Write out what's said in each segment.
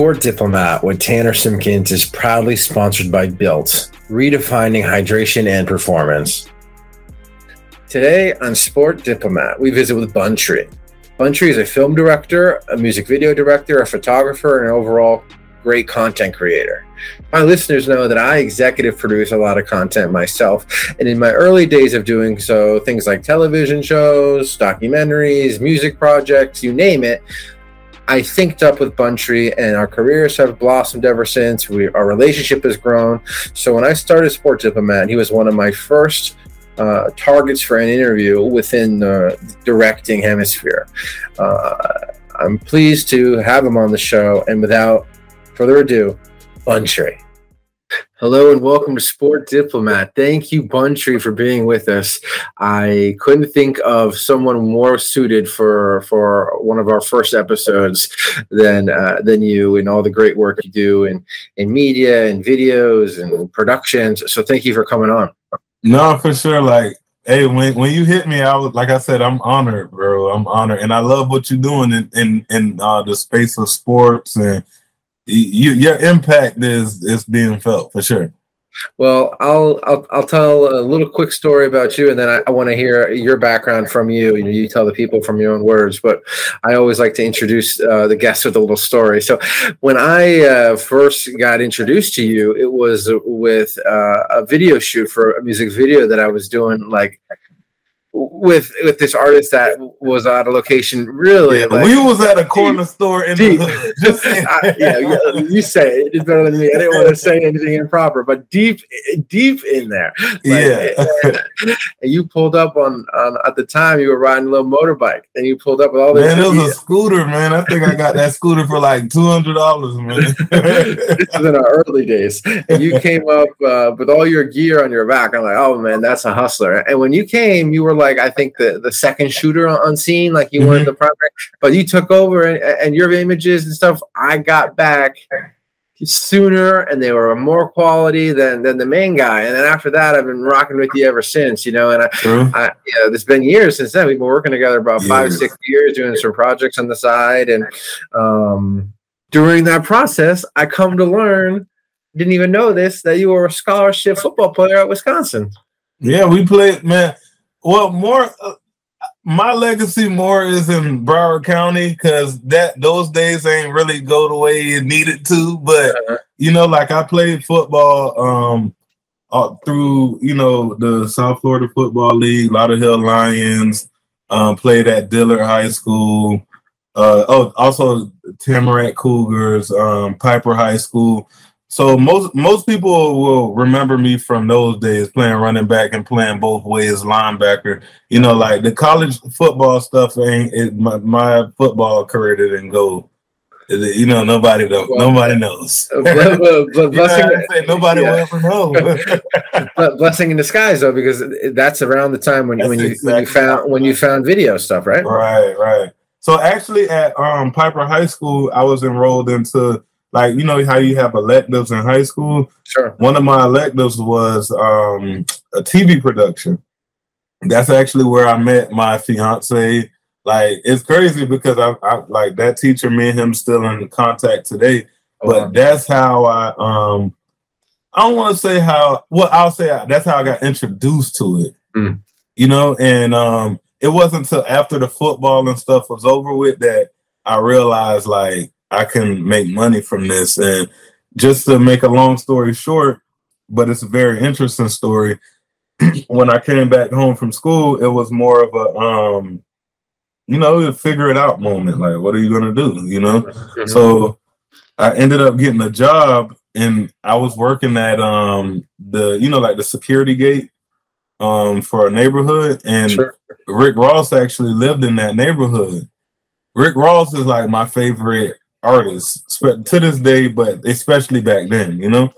Sport Diplomat with Tanner Simkins is proudly sponsored by Built, redefining hydration and performance. Today on Sport Diplomat, we visit with Bunntree. Bunntree is a film director, a music video director, a photographer, and an overall great content creator. My listeners know that I executive produce a lot of content myself. And in my early days of doing so, things like television shows, documentaries, music projects, you name it, I synced up with Bunntree, and our careers have blossomed ever since. We, our relationship has grown. So when I started Sports Diplomat, he was one of my first uh, targets for an interview within the directing hemisphere. Uh, I'm pleased to have him on the show, and without further ado, Bunntree. Hello and welcome to Sport Diplomat. Thank you, Bunntree, for being with us. I couldn't think of someone more suited for for one of our first episodes than uh, than you and all the great work you do in in media and videos and productions. So thank you for coming on. No, for sure. Like, hey, when when you hit me, I was like I said, I'm honored, bro. I'm honored, and I love what you're doing in in, in uh, the space of sports and you, your impact is is being felt for sure. Well, I'll, I'll I'll tell a little quick story about you, and then I, I want to hear your background from you. You know, you tell the people from your own words, but I always like to introduce uh, the guests with a little story. So, when I uh, first got introduced to you, it was with uh, a video shoot for a music video that I was doing, like with with this artist that was at a location really yeah, like, we was at a corner store in the hood. Just I, yeah, yeah, you say it. it's better than me. I didn't want to say anything improper, but deep deep in there. Like, yeah. And, and, you pulled up on on at the time you were riding a little motorbike and you pulled up with all this. Man, it was a scooter, man. I think I got that scooter for like two hundred dollars, man. this is in our early days. And you came up uh, with all your gear on your back. I'm like, oh man, that's a hustler. And when you came, you were like I think the the second shooter on, scene, like you mm-hmm. were in the primary, but you took over and, and your images and stuff. I got back sooner and they were more quality than than the main guy. And then after that, I've been rocking with you ever since, you know. And I, I you know, it's been years since then. We've been working together about five, six years, doing some projects on the side. And um, during that process, I come to learn, didn't even know this, that you were a scholarship football player at Wisconsin. Yeah, we played, man. Well, more uh, my legacy more is in Broward County because that those days ain't really go the way it needed to. But uh-huh. you know, like I played football um uh, through you know the South Florida Football League, Lauderhill Lions, um, played at Dillard High School. Uh, oh, also Tamarac Cougars, um, Piper High School. So most most people will remember me from those days playing running back and playing both ways linebacker. You know, like the college football stuff ain't it, my, my football career didn't go. You know, nobody know, well, nobody knows. But, but, blessing, know nobody yeah. will ever know. but blessing in disguise, though, because that's around the time when, when you exactly when you found when you found video stuff, right? Right, right. So actually, at um, Piper High School, I was enrolled into like you know how you have electives in high school. Sure. One of my electives was um, a TV production. That's actually where I met my fiance. Like it's crazy because I, I like that teacher. Me and him still in contact today. But uh-huh. that's how I um I don't want to say how well I'll say that's how I got introduced to it. Mm. You know, and um it wasn't until after the football and stuff was over with that I realized like I can make money from this. And just to make a long story short, but it's a very interesting story. when I came back home from school, it was more of a um, you know, figure it out moment. Like, what are you gonna do? You know? Mm-hmm. So I ended up getting a job and I was working at um the you know like the security gate um for a neighborhood and sure. Rick Ross actually lived in that neighborhood. Rick Ross is like my favorite artists to this day, but especially back then, you know.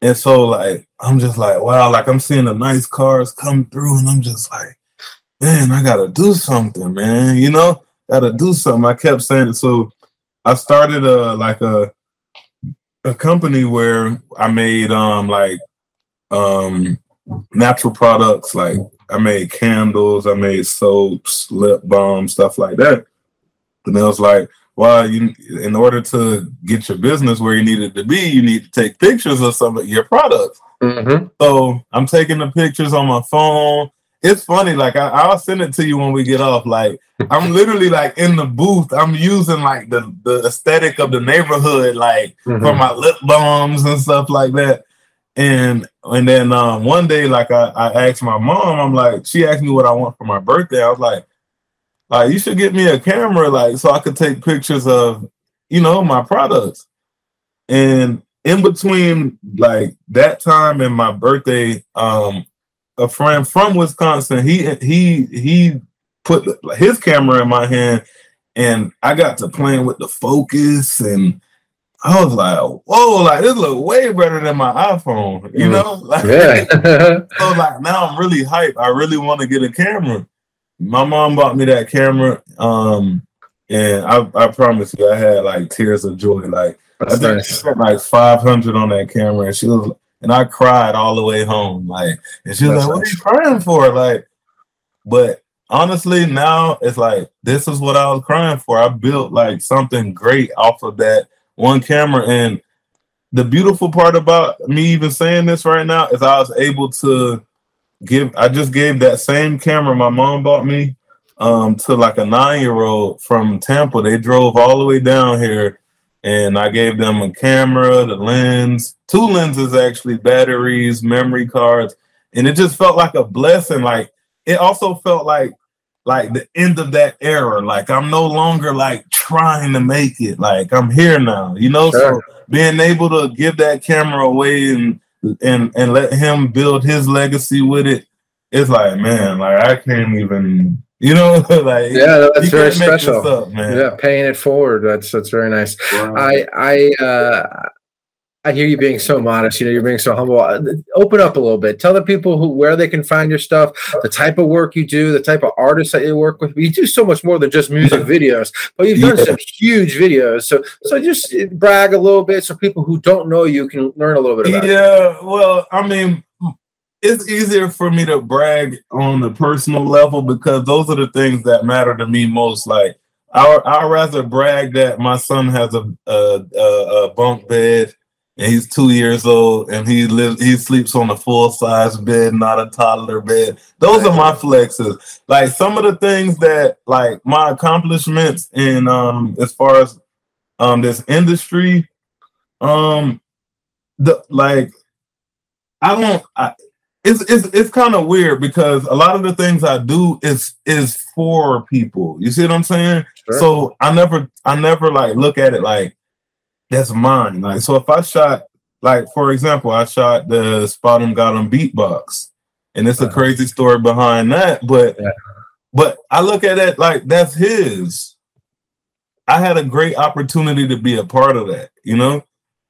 And so, like, I'm just like, wow, like I'm seeing the nice cars come through, and I'm just like, man, I gotta do something, man. You know, gotta do something. I kept saying it. So I started a like a a company where I made um like um natural products like I made candles, I made soaps, lip balm, stuff like that. And it was like, well, you in order to get your business where you need it to be, you need to take pictures of some of your products. Mm-hmm. So I'm taking the pictures on my phone. It's funny, like I, will send it to you when we get off. Like I'm literally like in the booth. I'm using like the the aesthetic of the neighborhood, like mm-hmm. for my lip balms and stuff like that. And and then um, one day, like I, I asked my mom, I'm like, she asked me what I want for my birthday. I was like, like you should get me a camera, like so I could take pictures of, you know, my products. And in between like that time and my birthday, um, a friend from Wisconsin, he he he put his camera in my hand, and I got to playing with the focus, and I was like, "Whoa! Like this look way better than my iPhone," you mm. know? Like, yeah. so like now I'm really hyped. I really want to get a camera. My mom bought me that camera, um, and I, I promise you, I had like tears of joy. Like that's I think nice. spent like five hundred on that camera, and she was, and I cried all the way home. Like, and she was that's like, "What are you crying for?" Like, but honestly, now it's like this is what I was crying for. I built like something great off of that one camera, and the beautiful part about me even saying this right now is I was able to give. I just gave that same camera my mom bought me um, to like a nine year old from Tampa. They drove all the way down here and I gave them a camera, the lens, two lenses actually, batteries, memory cards, and it just felt like a blessing. Like it also felt like like the end of that era. Like I'm no longer like trying to make it. Like I'm here now, you know. Sure. So being able to give that camera away and and and let him build his legacy with it, it's like man, like I can't even you know, like yeah, that's very special. Up, yeah, paying it forward. That's that's very nice. Wow. I I uh, I hear you being so modest. You know, you're being so humble. Uh, open up a little bit. Tell the people who where they can find your stuff, the type of work you do, the type of artists that you work with. You do so much more than just music videos, but you've done yeah. some huge videos. So, so just brag a little bit so people who don't know you can learn a little bit about. Yeah, well, I mean, it's easier for me to brag on the personal level because those are the things that matter to me most. Like I I rather brag that my son has a a, a, a bunk bed and he's two years old and he lives he sleeps on a full size bed, not a toddler bed. Those are my flexes. Like some of the things that like my accomplishments in um as far as um this industry, um the like I don't I, it's it's it's kind of weird because a lot of the things I do is is for people. You see what I'm saying? Sure. So I never I never like look at it like that's mine. Like so if I shot like for example, I shot the SpotemGottem beatbox. And it's a crazy story behind that, but yeah. but I look at it like that's his. I had a great opportunity to be a part of that, you know?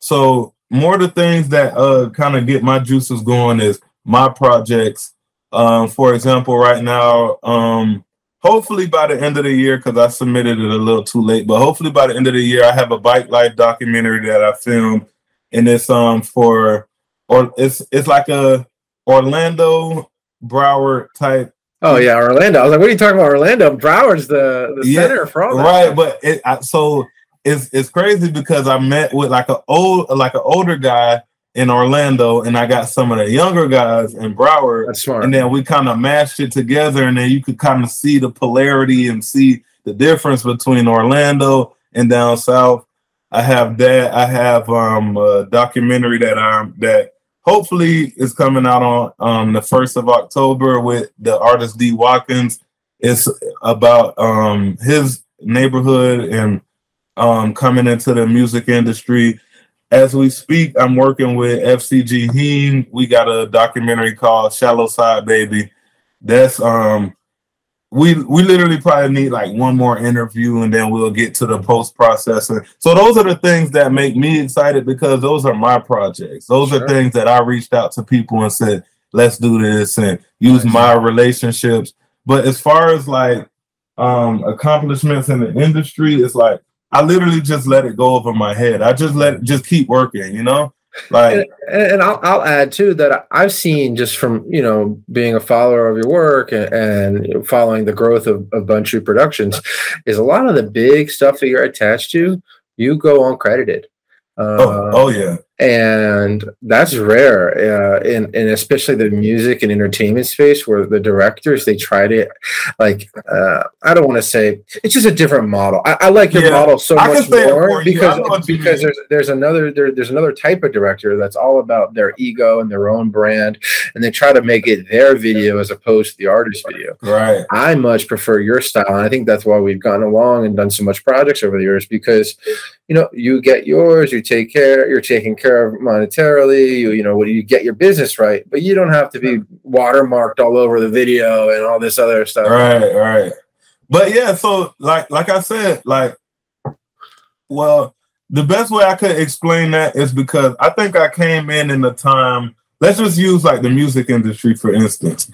So more the things that uh kind of get my juices going is my projects. Um, for example, right now, um, hopefully by the end of the year, because I submitted it a little too late, but hopefully by the end of the year, I have a bike life documentary that I filmed, and it's um for or it's it's like a Orlando Broward type. Oh yeah, Orlando. I was like, what are you talking about? Orlando Broward's the, the yeah, center for all that. Right, stuff. but it I, so it's it's crazy because I met with like an old like an older guy in Orlando, and I got some of the younger guys in Broward. That's smart. And then we kind of mashed it together, and then you could kind of see the polarity and see the difference between Orlando and down south. I have that. I have um, a documentary that I'm that hopefully is coming out on um, the first of October with the artist D Watkins. It's about um, his neighborhood and um, coming into the music industry as we speak, I'm working with FCG Heem. We got a documentary called Shallow Side Baby. That's um we we literally probably need like one more interview and then we'll get to the post processing. So those are the things that make me excited because those are my projects. Those sure. are things that I reached out to people and said, let's do this and use my relationships. But as far as like um accomplishments in the industry, it's like I literally just let it go over my head. I just let it just keep working, you know. Like, and, and I'll, I'll add too that I've seen just from you know being a follower of your work and, and following the growth of, of Bunntree Productions, is a lot of the big stuff that you're attached to, you go uncredited. Uh, oh, oh yeah, and that's rare uh, in, in especially the music and entertainment space where the directors they try to like uh, i don't want to say it's just a different model. I, I like your yeah, model so I much more because because there's there's another there, there's another type of director that's all about their ego and their own brand and they try to make it their video as opposed to the artist video. Right. I much prefer your style and i think that's why we've gone along and done so much projects over the years because you know you get yours you take care you're taking care of monetarily you, you know what do you get your business right but you don't have to be watermarked all over the video and all this other stuff. Right right. But yeah so like like i said like well the best way i could explain that is because i think i came in in the time let's just use like the music industry for instance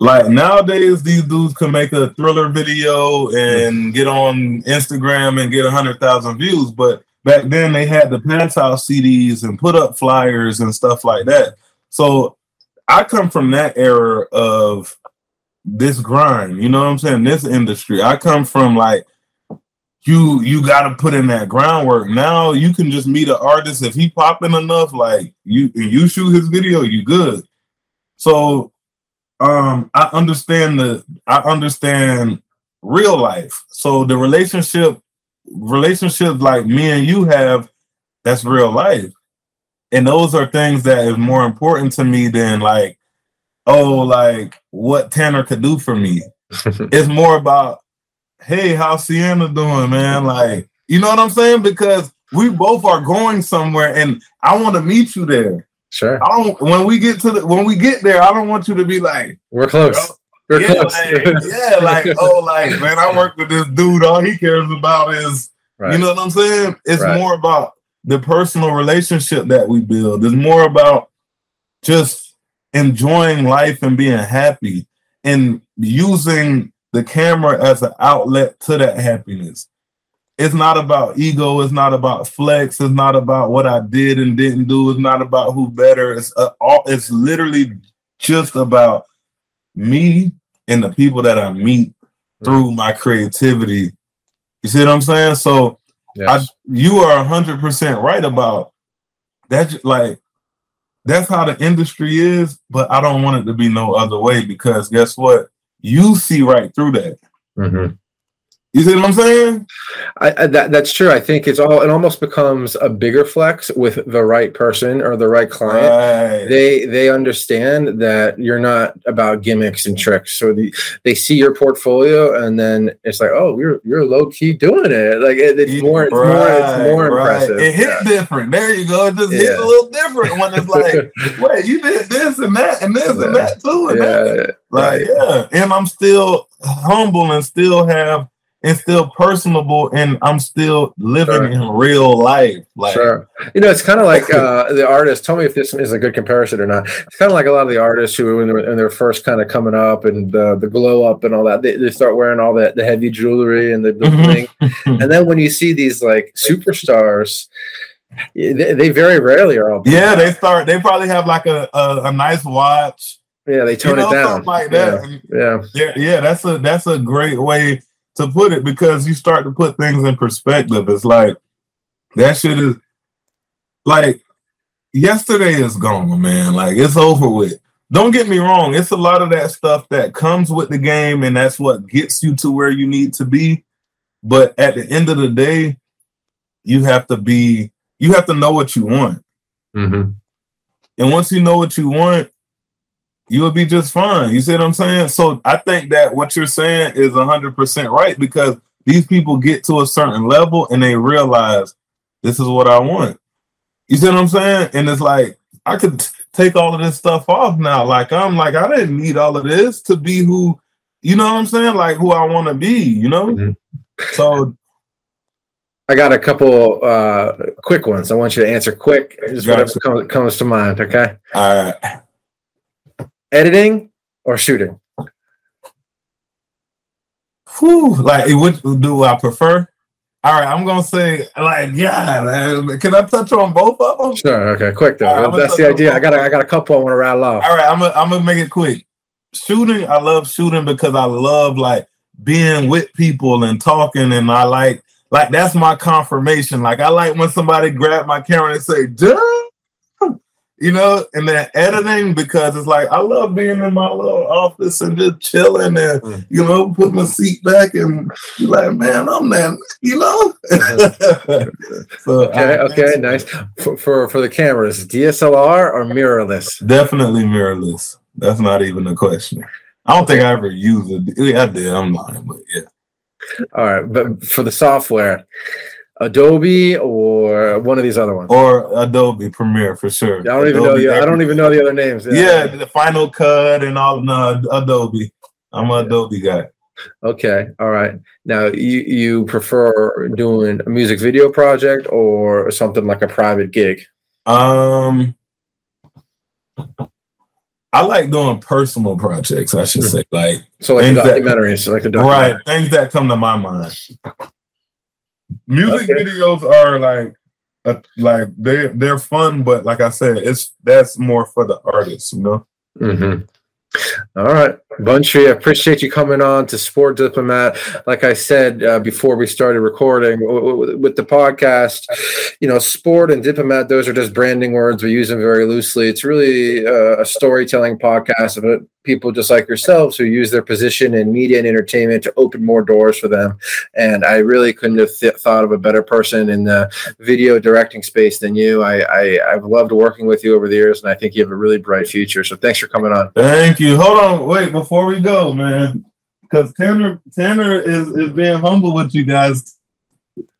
like nowadays, these dudes can make a thriller video and get on Instagram and get hundred thousand views. But back then, they had the Penthouse CDs and put up flyers and stuff like that. So I come from that era of this grind. You know what I'm saying? This industry. I come from like you. You got to put in that groundwork. Now you can just meet an artist if he popping enough. Like you you shoot his video, you good. So um I understand the I understand real life. So the relationship relationships like me and you have, that's real life. And those are things that is more important to me than like, oh, like what Tanner could do for me. it's more about, hey, how's Sienna doing, man? Like, you know what I'm saying? Because we both are going somewhere and I want to meet you there. Sure. I don't. When we get to the when we get there, I don't want you to be like we're close. We're yeah, close. Like, yeah, like oh, like man, I work with this dude. All he cares about is right. you know what I'm saying. It's right. more about the personal relationship that we build. It's more about just enjoying life and being happy and using the camera as an outlet to that happiness it's not about ego. It's not about flex. It's not about what I did and didn't do. It's not about who better. It's uh, all. It's literally just about me and the people that I meet through my creativity. You see what I'm saying? So, yes. I, you are hundred percent right about that. Like that's how the industry is, but I don't want it to be no other way because guess what? You see right through that. Mm-hmm. You see what I'm saying? I, I, that, that's true. I think it's all. It almost becomes a bigger flex with the right person or the right client. Right. They they understand that you're not about gimmicks and tricks. So the, they see your portfolio and then it's like, oh, you're you're low key doing it. Like it, it's more, it's more, it's more right. impressive. It hit yeah. different. There you go. It just yeah. hits a little different when it's like, wait, you did this and that and this yeah. and that too. And yeah. That. Like yeah, and I'm still humble and still have and still personable and I'm still living sure. in real life. Like sure. You know, it's kind of like uh, the artist. Tell me if this is a good comparison or not. It's kind of like a lot of the artists who when they're, when they're first kind of coming up and the, the glow up and all that, they, they start wearing all that the heavy jewelry and the, the thing. Mm-hmm. and then when you see these like superstars, they, they very rarely are all Yeah, they start they probably have like a, a, a nice watch. Yeah, they tone you know, it down. like that. Yeah. yeah. Yeah, yeah, that's a that's a great way to put it because you start to put things in perspective. It's like that shit is like yesterday is gone, man. Like it's over with. Don't get me wrong, it's a lot of that stuff that comes with the game, and that's what gets you to where you need to be. But at the end of the day, you have to be, you have to know what you want. Mm-hmm. And once you know what you want, you will be just fine. You see what I'm saying? So I think that what you're saying is 100% right because these people get to a certain level and they realize this is what I want. You see what I'm saying? And it's like, I could t- take all of this stuff off now. Like, I'm like, I didn't need all of this to be who, you know what I'm saying? Like, who I want to be, you know? Mm-hmm. So I got a couple uh quick ones. I want you to answer quick. Just whatever comes, comes to mind. Okay. All right editing or shooting? Whew, like what do I prefer? All right, I'm gonna say like yeah. Man. Can I touch on both of them? Sure. Okay. Quick though. Right, That's the idea. I got. I got a couple. I want to rattle off. All right. I'm. Gonna, I'm gonna make it quick. Shooting. I love shooting because I love like being with people and talking, and I like like that's my confirmation. Like I like when somebody grab my camera and say, "Duh." You know, and then editing because it's like I love being in my little office and just chilling and mm. you know, put my seat back and be like, man, I'm that, you know. so okay, okay, nice. For, for, for the cameras, DSLR or mirrorless? Definitely mirrorless. That's not even a question. I don't think I ever used it. Yeah, I did. I'm lying, but yeah. All right, but for the software, Adobe or one of these other ones, or Adobe Premiere for sure. I don't Adobe even know. The, I don't even know the other names. Yeah, yeah the Final Cut and all. No, Adobe. I'm an Adobe guy. Okay, all right. Now, you you prefer doing a music video project or something like a private gig? Um, I like doing personal projects. I should hmm. say, like so, like documentaries, that, like a documentary. right things that come to my mind. Music okay. videos are like uh, like they they're fun, but like I said, it's that's more for the artists, you know. Mm-hmm. All right, Bunntree, I appreciate you coming on to Sport Diplomat. Like I said uh, before we started recording with the podcast, you know, sport and diplomat, those are just branding words. We use them very loosely. It's really uh, a storytelling podcast about people just like yourselves who use their position in media and entertainment to open more doors for them. And I really couldn't have th- thought of a better person in the video directing space than you. I, I, I've loved working with you over the years, and I think you have a really bright future. So thanks for coming on. Thank you. Hold on, wait before we go, man, because Tanner Tanner is is being humble with you guys.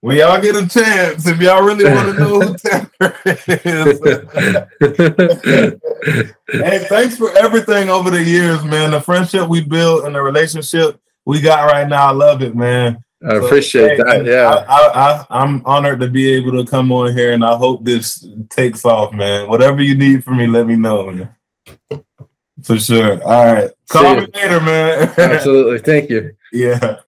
When y'all get a chance, if y'all really want to know who Tanner is. hey, thanks for everything over the years, man. The friendship we built and the relationship we got right now, I love it, man. I so, appreciate hey, that. Yeah, I, I, am honored to be able to come on here, and I hope this takes off, man. Whatever you need from me, let me know. Man. For sure. All right. Call me later, man. Absolutely. Thank you. Yeah.